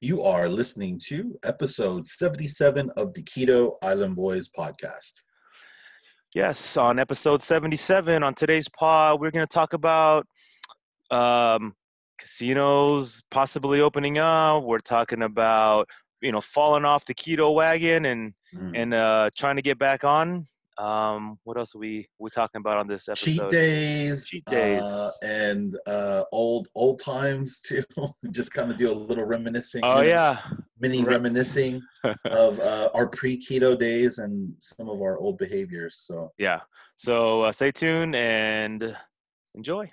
You are listening to episode 77 of the Keto Island Boys podcast. Yes, on episode 77, on today's pod, we're going to talk about um, casinos possibly opening up. We're talking about, you know, falling off the keto wagon and, Mm. and uh, trying to get back on. Um, what else are we we talking about on this episode? Cheat days, Cheat days. uh, and uh, old old times too. Just kind of do a little reminiscing. Oh, yeah. mini reminiscing of uh, our pre keto days and some of our old behaviors. So yeah. So uh, stay tuned and enjoy.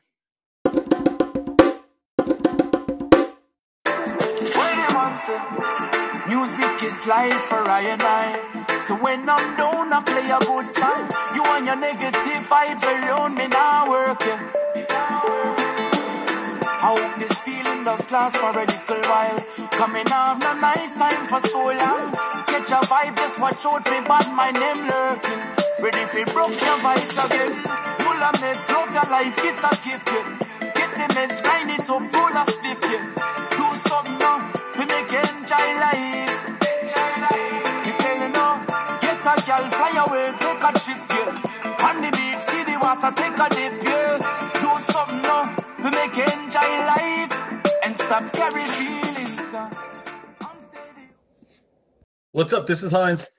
Music is life for I and I. So when I'm down, I play a good song. You and your negative vibes around me now working. I hope this feeling does last for a little while. Coming off no nice time for so long. Catch a vibe, just watch out for bad my name lurking. Ready for broke your vibes again. Full of meds, love your life, it's a gift. Yeah. Get the meds, grind it up, full of spliff. Yeah. Do something now, we make you enjoy life. Me tell you now, get a girl, fly away, take a trip, yeah. On the beach, see the water, take a dip, yeah. Do something now, we make enjoy life. And stop carry feelings, 'cause what's up? This is Heinz.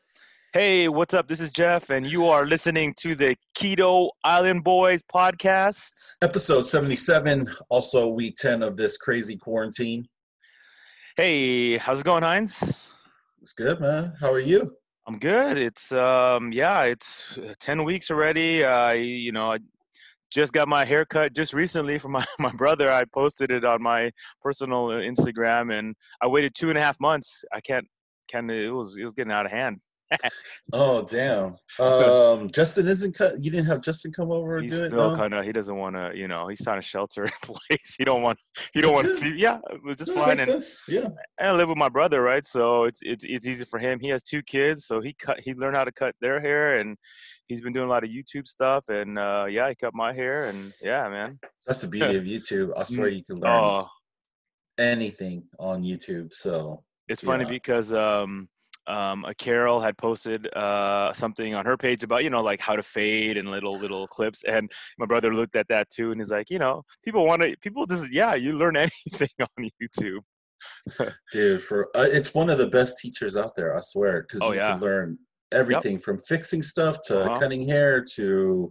Hey, what's up? This is Jeff, and you are listening to the Keto Island Boys podcast. Episode 77, also week 10 of this crazy quarantine. Hey, how's it going, Heinz? It's good, man. How are you? I'm good. It's um yeah, it's uh, 10 weeks already. I you know, I just got my haircut just recently from my, my brother. I posted it on my personal uh, Instagram and I waited two and a half months. I can't can't it was it was getting out of hand. Oh, damn. Um, Justin isn't cut. You didn't have Justin come over and He's do it? still No? kind of he doesn't want to, you know, he's trying to shelter in place. He don't want he don't want to see yeah, it was just fine and sense. Yeah. and I live with my brother, right? So it's it's it's easy for him. He has two kids, so he cut he learned how to cut their hair, and he's been doing a lot of YouTube stuff. And uh, yeah, he cut my hair, and yeah, man. That's the beauty of YouTube. I swear you can learn Oh, anything on YouTube. So it's funny Yeah. because um um a Carol had posted uh something on her page about you know like how to fade and little little clips, and my brother looked at that too, and he's like, you know, people want to people just yeah, you learn anything on YouTube. dude, for uh, it's one of the best teachers out there, I swear, because Oh, you yeah. can learn everything from fixing stuff to Uh-huh. cutting hair to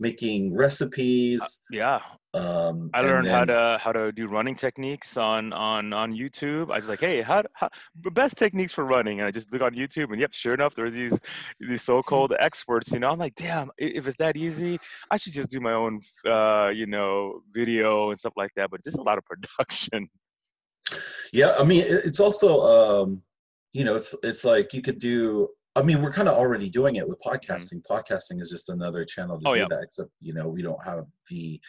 making recipes. Yeah, Um, I learned how to how to do running techniques on on on YouTube. I was like, hey, how, how the best techniques for running? And I just look on YouTube, and yep, sure enough, there's these these so-called experts. You know, I'm like, damn, if it's that easy, I should just do my own, uh, you know, video and stuff like that. But just a lot of production. Yeah, I mean, it's also, um, you know, it's it's like you could do. I mean, we're kind of already doing it with podcasting. Podcasting is just another channel to Mm-hmm. Oh, do yeah. that. Except, you know, we don't have the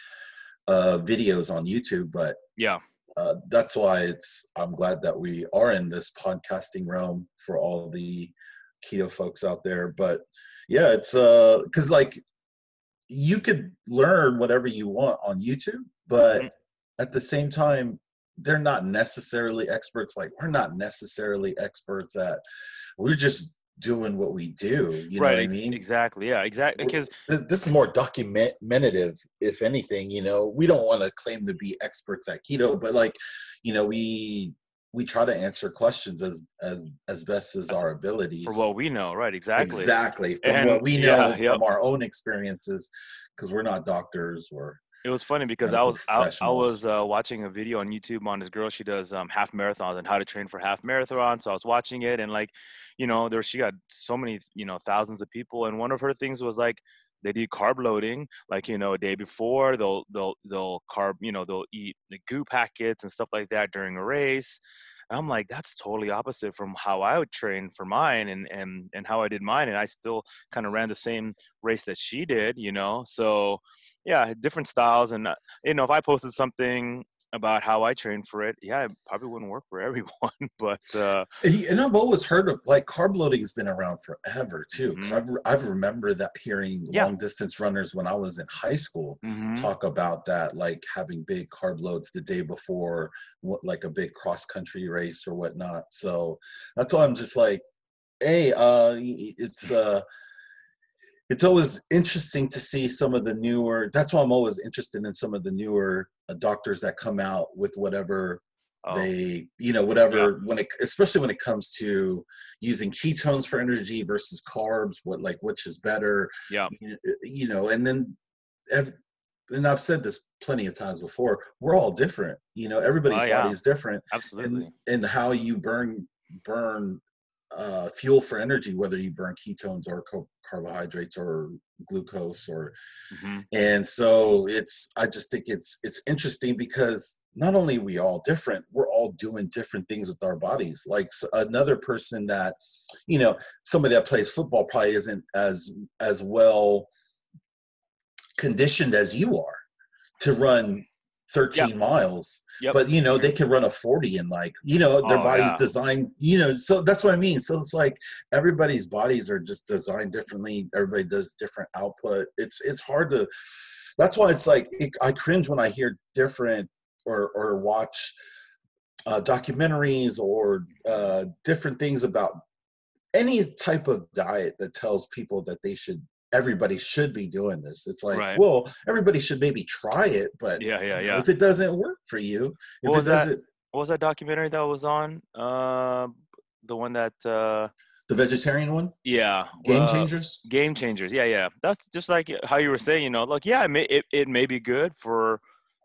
uh, videos on YouTube, but Yeah, uh, that's why it's. I'm glad that we are in this podcasting realm for all the keto folks out there. But yeah, it's uh, because like you could learn whatever you want on YouTube, but Mhm. at the same time, they're not necessarily experts. Like we're not necessarily experts at. We're just doing what we do. You right. know what I mean? Exactly. Yeah. Exactly. Because This, this is more documentative, if anything. You know, we don't want to claim to be experts at keto, but like, you know, we we try to answer questions as as as best as As- our abilities. for what we know, right? Exactly. Exactly. From And- what we know yeah, from yep. our own experiences, because we're not doctors or It was funny because I was I, I was uh, watching a video on YouTube on this girl. She does um, half marathons and how to train for half marathons. So I was watching it and like, you know, there she got so many you know thousands of people, and one of her things was like they do carb loading, like you know a day before they'll they'll they'll carb you know they'll eat the goo packets and stuff like that during a race. And I'm like, that's totally opposite from how I would train for mine and and and how I did mine, and I still kind of ran the same race that she did, you know. So yeah, different styles, and uh, you know, if I posted something about how I train for it, yeah, it probably wouldn't work for everyone. But uh, and I've always heard of like carb loading has been around forever too. Because Mhm. I've I've remembered that hearing Yeah. long distance runners when I was in high school mhm. talk about that, like having big carb loads the day before, what like a big cross country race or whatnot. So that's why I'm just like, hey, uh, it's uh, it's always interesting to see some of the newer. That's why I'm always interested in some of the newer uh, doctors that come out with whatever Oh, they you know whatever when it especially when it comes to using ketones for energy versus carbs what like which is better yeah, you you know and then and i've said this plenty of times before we're all different you know everybody's Oh, yeah. body is different absolutely. and and how you burn burn uh, fuel for energy whether you burn ketones or co- carbohydrates or glucose or hmm and so it's i just think it's it's interesting because not only are we all different we're all doing different things with our bodies. Like another person that you know somebody that plays football probably isn't as as well conditioned as you are to run 13 miles Yep. but you know they can run a 40 and like you know their Oh, body's yeah. designed you know so that's what i mean so it's like everybody's bodies are just designed differently everybody does different output it's it's hard to that's why it's like it, i cringe when i hear different or or watch uh, documentaries or uh, different things about any type of diet that tells people that they should everybody should be doing this it's like Right. well everybody should maybe try it but Yeah, yeah, yeah. if it doesn't work for you if What it was that? doesn't What was that documentary that was on? Uh, the one that uh, the vegetarian one yeah, game uh, changers game changers yeah yeah that's just like how you were saying you know like yeah it may, it, it may be good for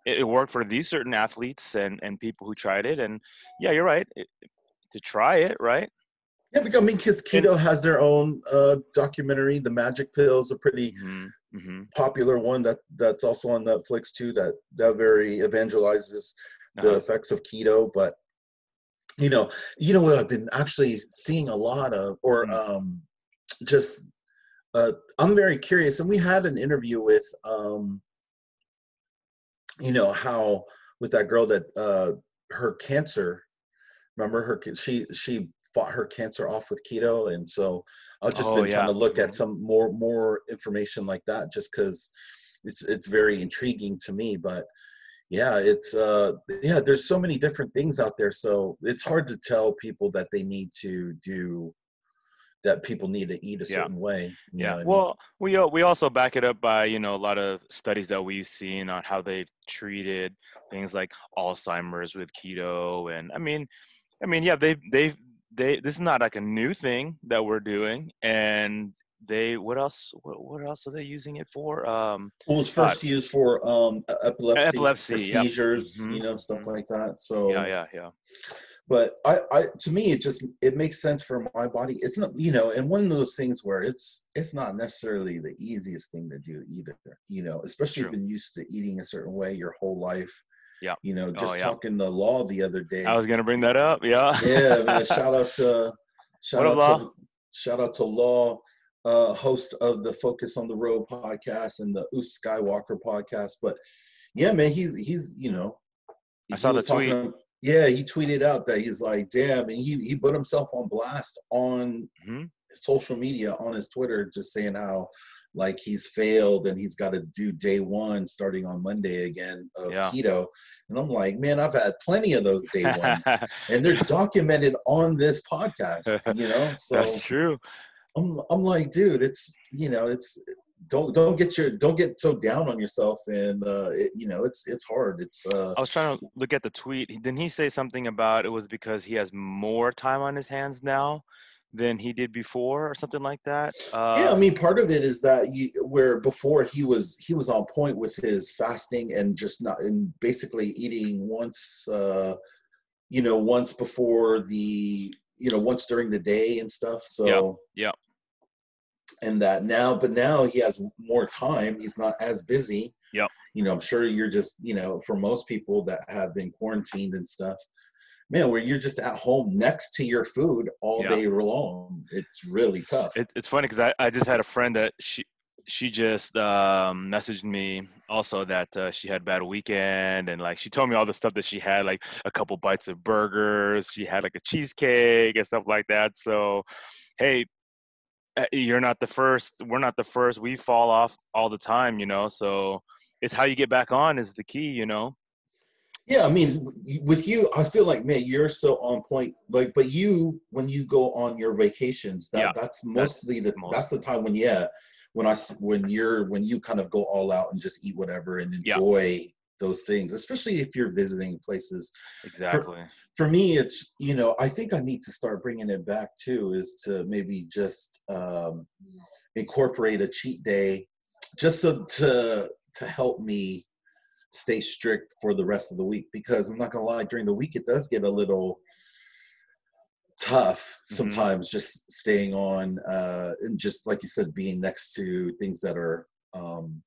it, it worked for these certain athletes and and people who tried it and yeah you're right it, to try it right yeah because i mean because keto has their own uh documentary the magic Pill is a pretty hmm hmm popular one that that's also on netflix too that that very evangelizes the Uh-huh. effects of keto but you know you know what i've been actually seeing a lot of or Mm. um just uh i'm very curious and we had an interview with um you know how with that girl that uh her cancer remember her she she fought her cancer off with keto and so i've just Oh, been trying to look at some more more information like that just because it's it's very intriguing to me but yeah it's uh yeah there's so many different things out there so it's hard to tell people that they need to do that people need to eat a Yeah. certain way yeah what I mean? well we we also back it up by you know a lot of studies that we've seen on how they've treated things like alzheimer's with keto and i mean i mean yeah they've they've they this is not like a new thing that we're doing and they what else what, what else are they using it for um It was first used for um epilepsy, Epilepsy, for yep. seizures, Mhm, you know, stuff mhm. like that. So yeah yeah yeah but I, I to me it just it makes sense for my body. It's not you know, and one of those things where it's it's not necessarily the easiest thing to do either. You know, especially if you've been used to eating a certain way your whole life. Yeah. You know, just yeah. talking to Law the other day. i was gonna bring that up yeah yeah, man, shout out to shout What out to shout out to Law, uh, host of the Focus on the Road podcast and the Oos Skywalker podcast. But yeah, man, he he's you know I saw the tweet. yeah, he tweeted out that he's like, damn, and he he put himself on blast on Mhm. social media on his Twitter, just saying how like he's failed and he's got to do day one starting on Monday again of Yeah. keto. And I'm like, man, I've had plenty of those day ones and they're documented on this podcast you know so that's true I'm, I'm like dude it's you know it's don't don't get your don't get so down on yourself and uh it, you know it's it's hard it's uh I was trying to look at the tweet. Didn't he say something about it was because he has more time on his hands now than he did before, or something like that? Uh, yeah i mean part of it is that you where before he was he was on point with his fasting and just not and basically eating once uh you know once before the you know once during the day and stuff so yeah. and that now but now he has more time he's not as busy yeah you know i'm sure you're just you know for most people that have been quarantined and stuff man where you're just at home next to your food all Yeah. day long it's really tough. It, it's funny because I, I just had a friend that she she just um, messaged me also that uh, she had a bad weekend and like she told me all the stuff that she had like a couple bites of burgers she had like a cheesecake and stuff like that. So hey eh, you're not the first we're not the first we fall off all the time you know? So it's how you get back on is the key you know yeah, I mean, with you, I feel like man, you're so on point. Like, but you, when you go on your vacations, that Yeah, that's mostly the most- that's the time when yeah, when I when you're when you kind of go all out and just eat whatever and Yeah. enjoy those things, especially if you're visiting places. exactly For me, it's you know, I think I need to start bringing it back too. Is to maybe just um, incorporate a cheat day, just so to to help me stay strict for the rest of the week because I'm not gonna lie, during the week it does get a little tough Mhm. sometimes just staying on uh and just like you said being next to things that are um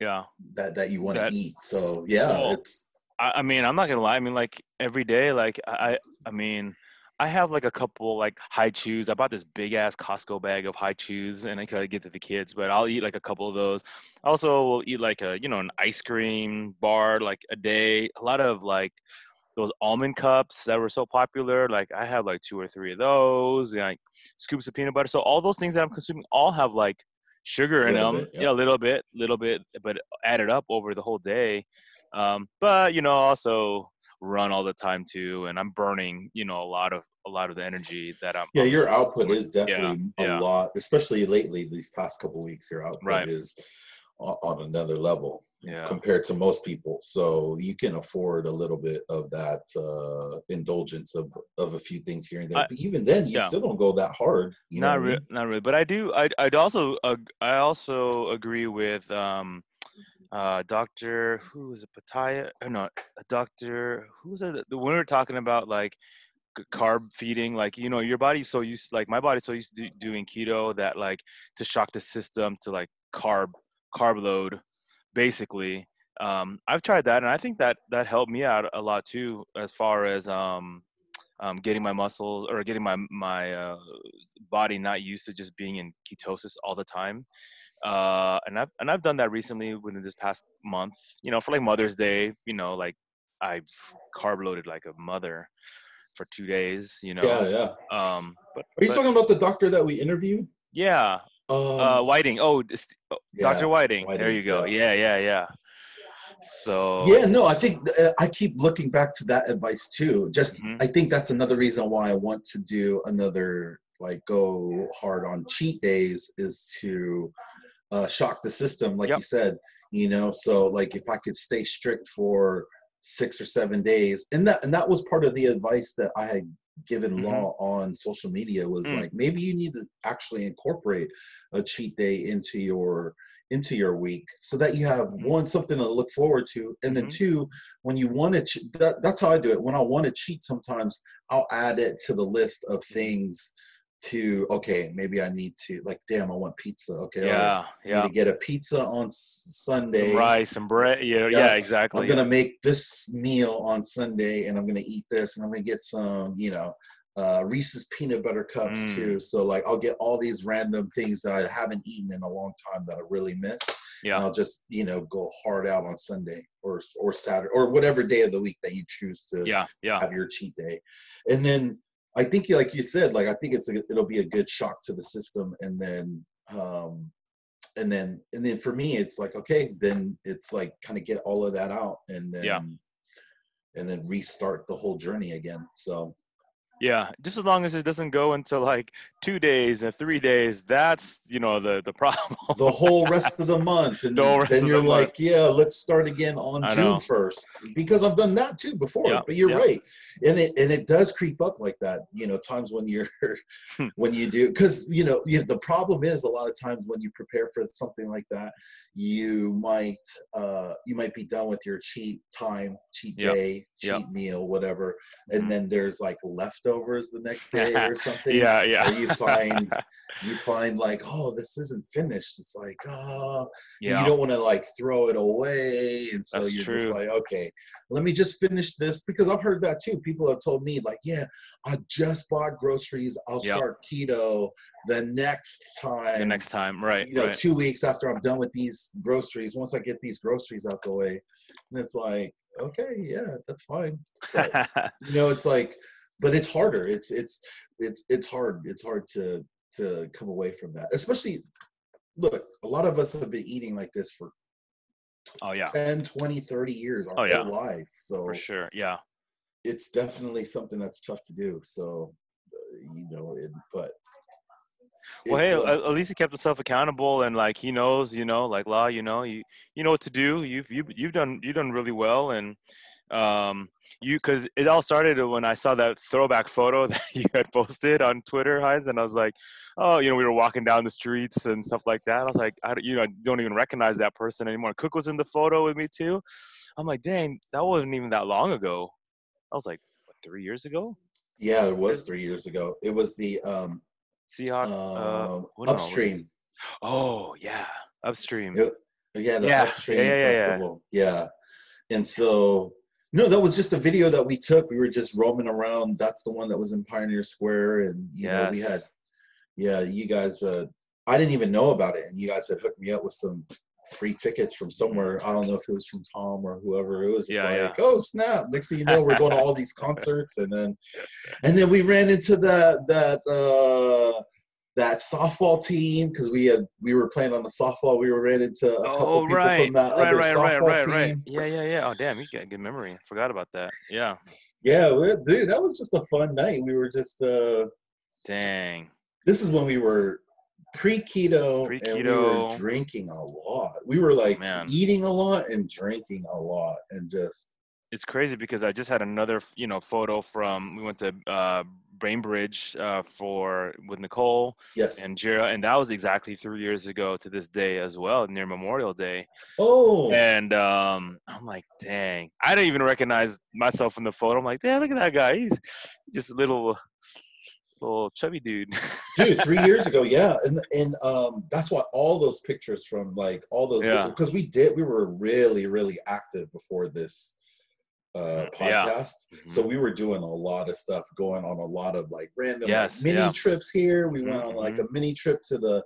yeah that that you want to eat so yeah Well, it's I, I mean, I'm not gonna lie. I mean, like every day, like I, I mean, I have like a couple like Hi-Chews. I bought this big ass Costco bag of Hi-Chews, and I gotta get to the kids. But I'll eat like a couple of those. Also, will eat like a you know an ice cream bar like a day. A lot of like those almond cups that were so popular. Like I have like two or three of those. And, like scoops of peanut butter. So all those things that I'm consuming all have like sugar in them. bit, yeah. yeah, a little bit, little bit, but added up over the whole day um, but you know also run all the time too and i'm burning you know a lot of a lot of the energy that i'm yeah I'm- your output is definitely yeah. a lot especially lately these past couple weeks your output Right. is on, another level yeah compared to most people so you can afford a little bit of that uh indulgence of of a few things here and there I- but even then you yeah. still don't go that hard you not what I really mean? not really but i do i i'd also ag- i also agree with um uh dr who was it pataya or no dr who was it the when we were talking about like carb feeding like you know your body's so used like my body's so used to do, doing keto that like to shock the system to like carb carb load basically um i've tried that and i think that that helped me out a lot too as far as um um, getting my muscles or getting my my uh, body not used to just being in ketosis all the time. Uh, and I've and I've done that recently within this past month. You know, for like Mother's Day. You know, like I carb loaded like a mother for two days. You know. yeah yeah Um. But, are you but- talking about the doctor that we interviewed yeah. um Uh, Whiting. Oh, this- oh, yeah, Dr. Whiting. There you go. yeah. Yeah. Yeah. So. yeah no i think uh, i keep looking back to that advice too just Mhm. i think that's another reason why i want to do another like go hard on cheat days is to uh, shock the system like Yep. you said you know so like if i could stay strict for six or seven days and that and that was part of the advice that i had given Mhm. law on social media was Mm. like maybe you need to actually incorporate a cheat day into your into your week so that you have Mhm. one something to look forward to and then Mhm. two when you want to che- that, that's how i do it when i want to cheat sometimes i'll add it to the list of things to okay maybe i need to like damn i want pizza okay Yeah. Yeah. need to get a pizza on sunday rice, and bread. Yeah. Yeah, Yeah. exactly. i'm gonna make this meal on sunday and i'm gonna eat this and i'm gonna get some you know uh, Reese's peanut butter cups Mm. too. So like I'll get all these random things that I haven't eaten in a long time that I really miss. Yeah. And I'll just you know go hard out on Sunday or or Saturday or whatever day of the week that you choose to Yeah. Yeah. have your cheat day. And then I think like you said, like I think it's a, it'll be a good shock to the system. And then um and then and then for me it's like okay then it's like kind of get all of that out and then Yeah. and then restart the whole journey again. So Yeah, just as long as it doesn't go into like two days and three days, that's you know the the problem. the whole rest of the month and The then you're the like yeah let's start again on I june 1st because i've done that too before Yeah, but you're yeah. right and it and it does creep up like that you know times when you're Hmm. when you do because you know you, the problem is a lot of times when you prepare for something like that you might uh you might be done with your cheat time cheat Yeah, day cheat yeah. meal whatever and Mhm. then there's like leftovers the next day or something. yeah, yeah. You find you find like, oh, this isn't finished. It's like, oh, yeah. you don't want to like throw it away, and so That's you're true. just like, okay, let me just finish this because I've heard that too. People have told me like, yeah, I just bought groceries. I'll Yep. start keto the next time. the next time, right? you know, right. two weeks after I'm done with these groceries, once I get these groceries out the way, and it's like, okay, yeah, that's fine. But, you know, it's like, but it's harder. It's it's it's it's hard. It's hard to to come away from that. Especially, look, a lot of us have been eating like this for oh yeah, 10, 20, 30 years, our Oh, yeah. whole life. So for sure. Yeah. it's definitely something that's tough to do. So, uh, you know, it, but. Well, hey, uh, at least he kept himself accountable, and like he knows, you know, like law, you know, you you know what to do. You've you you've done you've done really well, and um, you because it all started when I saw that throwback photo that you had posted on Twitter, Heinz, and I was like, oh, you know, we were walking down the streets and stuff like that. I was like, I don't- you know, I don't even recognize that person anymore. Cook was in the photo with me too. I'm like, dang, that wasn't even that long ago. I was like, what, three years ago? yeah, it was three years ago. It was the um, Seahawk. uh, um, what- no, what is- upstream. Oh yeah, upstream. It- yeah, the Yeah, upstream yeah, yeah, yeah, yeah. Yeah. And so no, that was just a video that we took. We were just roaming around. That's the one that was in Pioneer Square. And you know, we had yeah, you guys uh I didn't even know about it. And you guys had hooked me up with some free tickets from somewhere. I don't know if it was from Tom or whoever. It was just Yeah, yeah. oh snap. Next thing you know, we're going to all these concerts and then and then we ran into that that uh that softball team because we had we were playing on the softball. We were ran into a couple Oh people right, from that right, other right, right, softball right, team. right. Yeah, yeah, yeah. Oh damn, you got a good memory. Forgot about that. Yeah. Yeah, dude, that was just a fun night. We were just uh Dang. this is when we were pre-keto, pre-keto. and we were drinking a lot. We were like eating a lot and drinking a lot and just It's crazy because I just had another, you know, photo from we went to uh, Bainbridge uh, for with Nicole yes. and Jira, and that was exactly three years ago to this day as well, near Memorial Day. oh, And um, I'm like, dang, I didn't even recognize myself in the photo. I'm like, damn, look at that guy. He's just a little, little chubby dude. dude three years ago yeah and and um that's why all those pictures from like all those Yeah. because we did we were really really active before this uh Yeah. podcast so we were doing a lot of stuff going on a lot of like random Yes, like, mini yeah. trips here we went Mhm, on like a mini trip to the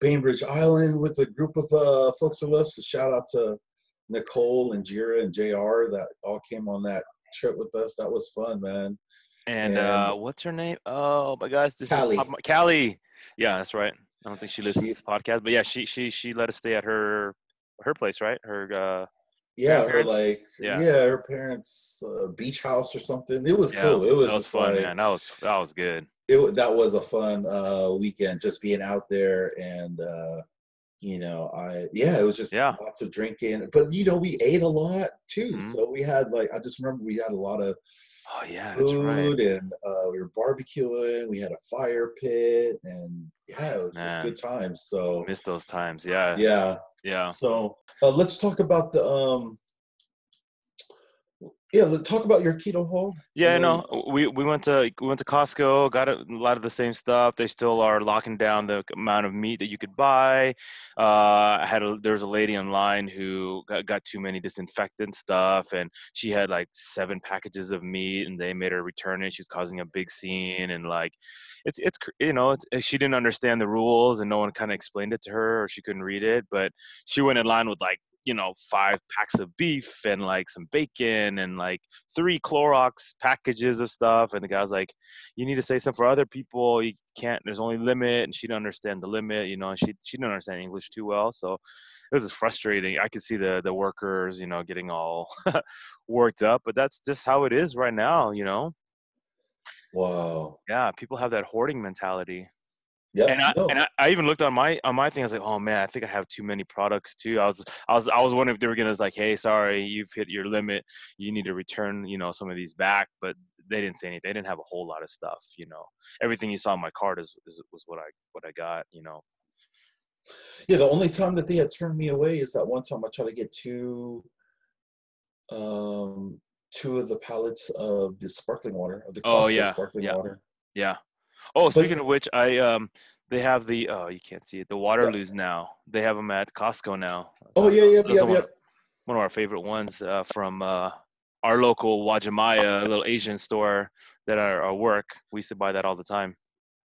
bainbridge island with a group of uh folks of us a shout out to nicole and jira and jr that all came on that trip with us that was fun man And uh, what's her name? Oh my gosh, this Callie. is Pop- Callie. Yeah, that's right. I don't think she listens She- to the podcast, but yeah, she she she let us stay at her her place, right? Her uh, Yeah, grandparents? like Yeah. yeah, her parents' uh, beach house or something. It was yeah, cool. It was, that was fun, like, man. That was that was good. It that was a fun uh, weekend, just being out there and uh, you know, I yeah, it was just Yeah. lots of drinking. But you know, we ate a lot too, Mhm. so we had like I just remember we had a lot of Oh yeah, that's right. food and uh, we were barbecuing. We had a fire pit and yeah, it was Man. just good times. So Miss those times. Yeah, yeah, yeah. So uh, let's talk about the um. Yeah, talk about your keto haul. Yeah, And no, we we went to we went to Costco, got a lot of the same stuff. They still are locking down the amount of meat that you could buy. Uh, I had a, there was a lady online who got, got too many disinfectant stuff, and she had like seven packages of meat, and they made her return it. She's causing a big scene, and like, it's it's you know, it's, she didn't understand the rules, and no one kind of explained it to her, or she couldn't read it. But she went in line with like you know five packs of beef and like some bacon and like three Clorox packages of stuff. And the guy was like, "You need to say something for other people. You can't. There's only limit." And she didn't understand the limit. You know, and she she didn't understand English too well, so it was just frustrating. I could see the the workers, you know, getting all worked up. But that's just how it is right now. You know, Wow. yeah, people have that hoarding mentality. Yeah. and I, no. and I, I even looked on my on my thing. I was like, oh man, I think I have too many products too. I was I was I was wondering if they were gonna like, hey, sorry, you've hit your limit. You need to return, you know, some of these back. But they didn't say anything. They didn't have a whole lot of stuff. You know, everything you saw on my card is, is was what I what I got. You know. yeah, the only time that they had turned me away is that one time I tried to get two, um, two of the pallets of the sparkling water of the Oh, Costco yeah, sparkling yeah. water. Yeah. Oh, But- speaking of which, I um they have the oh you can't see it the Waterloos now. They have them at Costco now. Oh yeah, yeah, Those yeah, are one, yeah. of- one of our favorite ones uh, from uh, our local Uwajimaya, little Asian store that our, our work. We used to buy that all the time.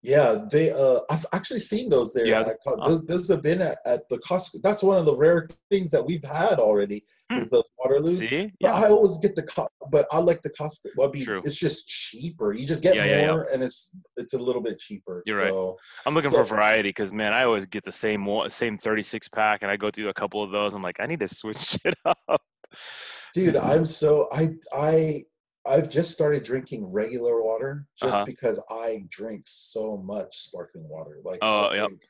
Yeah, they. Uh, I've actually seen those there. Yeah. At, Co- Uh. those, those have been at, at the Costco. That's one of the rare things that we've had already. Hmm. Is those Waterloos. See? But Yeah. I always get the co- but I like the Costco. Well, I mean, True. it's just cheaper. You just get Yeah, yeah, yeah. more, and it's it's a little bit cheaper. You're right. so, I'm looking so- for variety because man, I always get the same one, same 36 pack, and I go through a couple of those. I'm like, I need to switch it up. dude, I'm so I I I've just started drinking regular water just Uh-huh. because I drink so much sparkling water. Like, Oh, drink-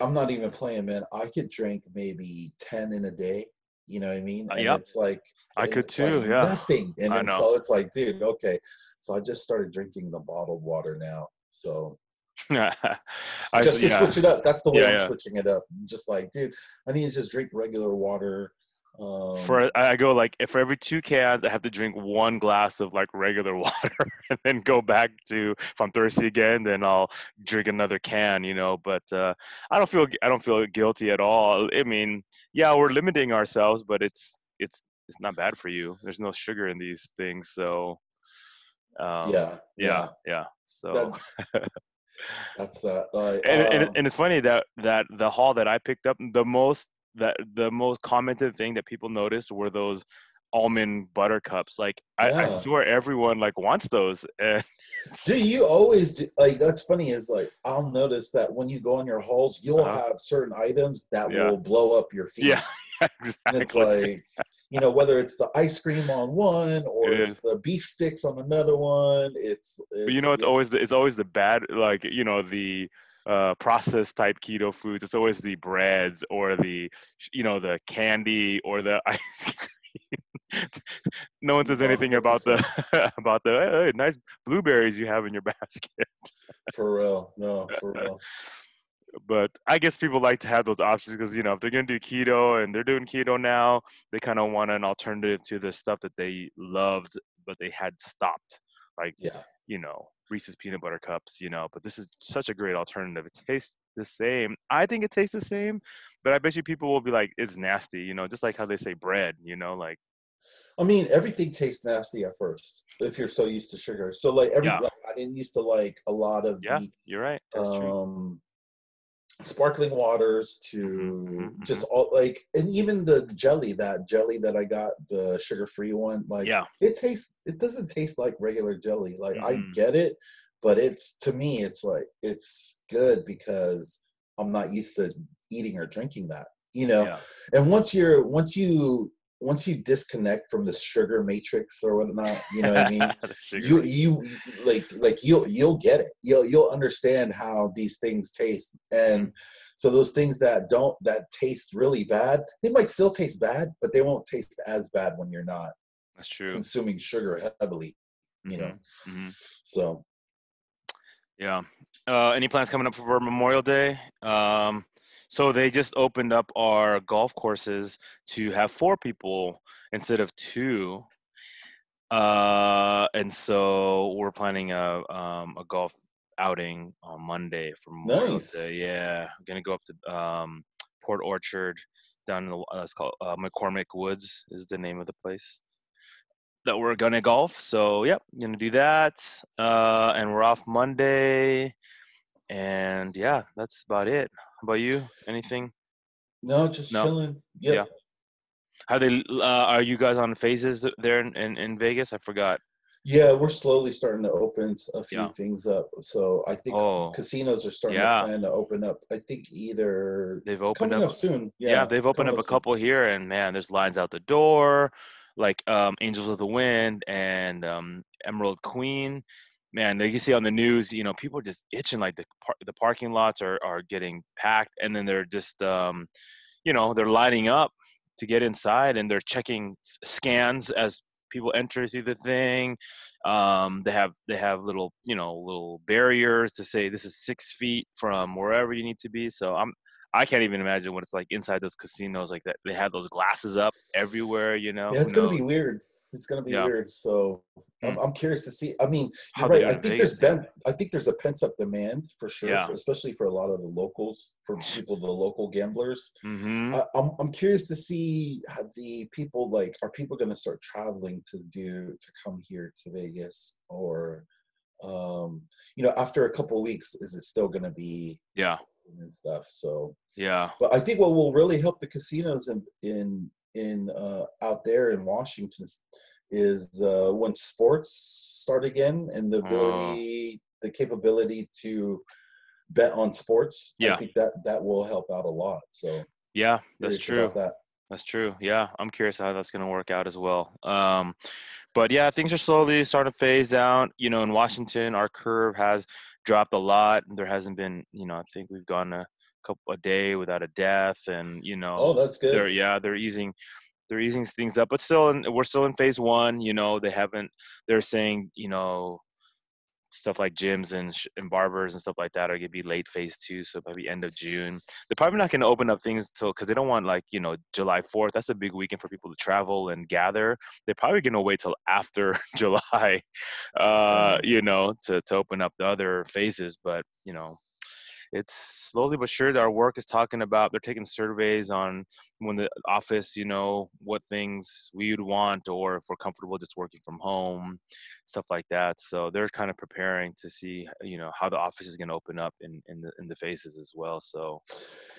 I'm not even playing, man. I could drink maybe ten in a day. You know what I mean? Uh, And yep. it's like I could it's like too, yeah. Nothing, and then know. so it's like, dude, okay. So I just started drinking the bottled water now. So I, just to yeah. switch it up. That's the way Yeah, I'm yeah. switching it up. Just like, dude, I need to just drink regular water. Um, for I go like if for every two cans I have to drink one glass of like regular water and then go back to if I'm thirsty again then I'll drink another can you know but uh, I don't feel I don't feel guilty at all I mean yeah we're limiting ourselves but it's it's it's not bad for you there's no sugar in these things so um, yeah, yeah yeah so That- That's that. Like, and, and, um, and it's funny that that the haul that I picked up the most that the most commented thing that people noticed were those almond butter cups. Like I, I swear everyone like wants those. And do you always do, like? That's funny. Is like I'll notice that when you go on your hauls, you'll Uh-huh. have certain items that Yeah. will blow up your feet. yeah, And it's like you know whether it's the ice cream on one or It it's is. the beef sticks on another one. It's, it's but you know, it's always the it's always the bad like you know the uh processed type keto foods. It's always the breads or the you know the candy or the ice cream. no one says anything about the about the "Hey, hey, nice blueberries you have in your basket. for real. No, for real. but I guess people like to have those options because you know if they're gonna do keto and they're doing keto now, they kind of want an alternative to the stuff that they loved but they had stopped, like Yeah. you know Reese's peanut butter cups, you know. But this is such a great alternative. It tastes the same. I think it tastes the same, but I bet you people will be like, it's nasty, you know, just like how they say bread, you know, like I mean, everything tastes nasty at first if you're so used to sugar. So like every Yeah. like, I didn't used to like a lot of yeah, the you're right. That's true. Um, sparkling waters to mhm, just all like and even the jelly that jelly that i got the sugar free one like Yeah, it tastes it doesn't taste like regular jelly. Like i Mhm. get it but it's to me it's like it's good because i'm not used to eating or drinking that you know? Yeah, and once you're once you once you disconnect from the sugar matrix or whatnot you know what i mean you you like like you'll you'll get it you'll you'll understand how these things taste and so those things that don't that taste really bad they might still taste bad but they won't taste as bad when you're not That's true. consuming sugar heavily you know Mhm, mhm. so Yeah. Uh, any plans coming up for Memorial Day? Um, so they just opened up our golf courses to have four people instead of two. Uh, and so we're planning a um, a golf outing on Monday for Memorial Nice. Day. Yeah, I'm gonna go up to um, Port Orchard down in the uh, it's called uh, McCormick Woods is the name of the place that we're gonna golf. So yep, gonna do that. Uh, and we're off Monday. And yeah, that's about it. About you? Anything? no just No. chilling yep. Yeah. How they? Uh, are you guys on phases there in, in, in Vegas? I forgot. yeah we're slowly starting to open a few Yeah. things up so i think Oh. casinos are starting Yeah. to plan to open up i think either They've opened up. up, soon yeah, yeah, they've opened coming up a couple here, and man, there's lines out the door, like um, Angel of the Winds and um, Emerald Queen. Man, they you see on the news, you know, people are just itching. Like the par- the parking lots are are getting packed, and then they're just, um, you know, they're lining up to get inside, and they're checking scans as people enter through the thing. Um, they have they have little you know little barriers to say this is six feet from wherever you need to be. So I'm I can't even imagine what it's like inside those casinos. Like that, they have those glasses up everywhere. You know. Yeah, it's gonna be weird. It's gonna be Yeah. weird. So I'm, Mm. I'm curious to see. I mean, you're they right. I think there's been. I think there's a pent up demand for sure, Yeah. for, especially for a lot of the locals, for people, the local gamblers. Mhm. I, I'm I'm curious to see how the people like are people going to start traveling to do to come here to Vegas or um you know after a couple of weeks is it still going to be Yeah. And stuff so Yeah. but I think what will really help the casinos in in in uh, out there in Washington is- uh, when sports start again and the Oh. ability, the capability to bet on sports. Yeah. I think that that will help out a lot. So Yeah. That's true. That. That's true. Yeah, I'm curious how that's going to work out as well. Um, but yeah, things are slowly starting to phase down. You know, in Washington, our curve has dropped a lot. There hasn't been, you know, I think we've gone a couple a day without a death, and you know, Oh, that's they're good. yeah, they're easing they're easing things up, but still, in, we're still in phase one. You know, they haven't. They're saying, you know, stuff like gyms and sh- and barbers and stuff like that are gonna be late phase two, so maybe end of June. They're probably not gonna open up things till because they don't want like you know July fourth. That's a big weekend for people to travel and gather. They're probably gonna wait till after July, uh, you know, to to open up the other phases. But you know, it's slowly but sure that our work is talking about they're taking surveys on when the office you know what things we would want or if we're comfortable just working from home stuff like that so they're kind of preparing to see you know how the office is going to open up in in the in the phases as well so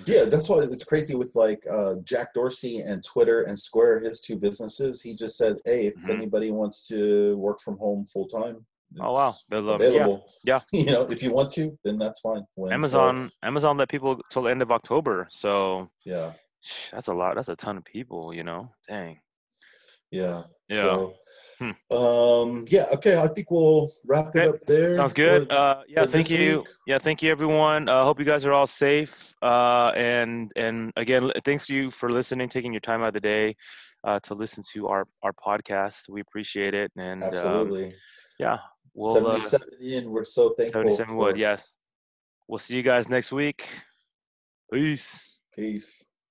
Yeah, that's why it's crazy with like uh, Jack Dorsey and Twitter and Square, his two businesses. He just said, "Hey, if Mhm. anybody wants to work from home full time, oh wow it's they love yeah available. yeah. you know, if you want to, then that's fine." When, so, amazon amazon let people till the end of october so yeah. that's a lot that's a ton of people you know dang Yeah. Yeah. So, Hmm. um, yeah. Okay. I think we'll wrap Okay. it up there. Sounds good. for- Uh, yeah, thank you. week. Yeah, thank you, everyone. Uh, hope you guys are all safe. Uh, and and again, li- thanks you for listening, taking your time out of the day uh, to listen to our our podcast. We appreciate it. And um, Absolutely. yeah, we'll uh, Seventy-seven in. We're so thankful. seventy-seven wood. Yes, we'll see you guys next week. Peace. Peace.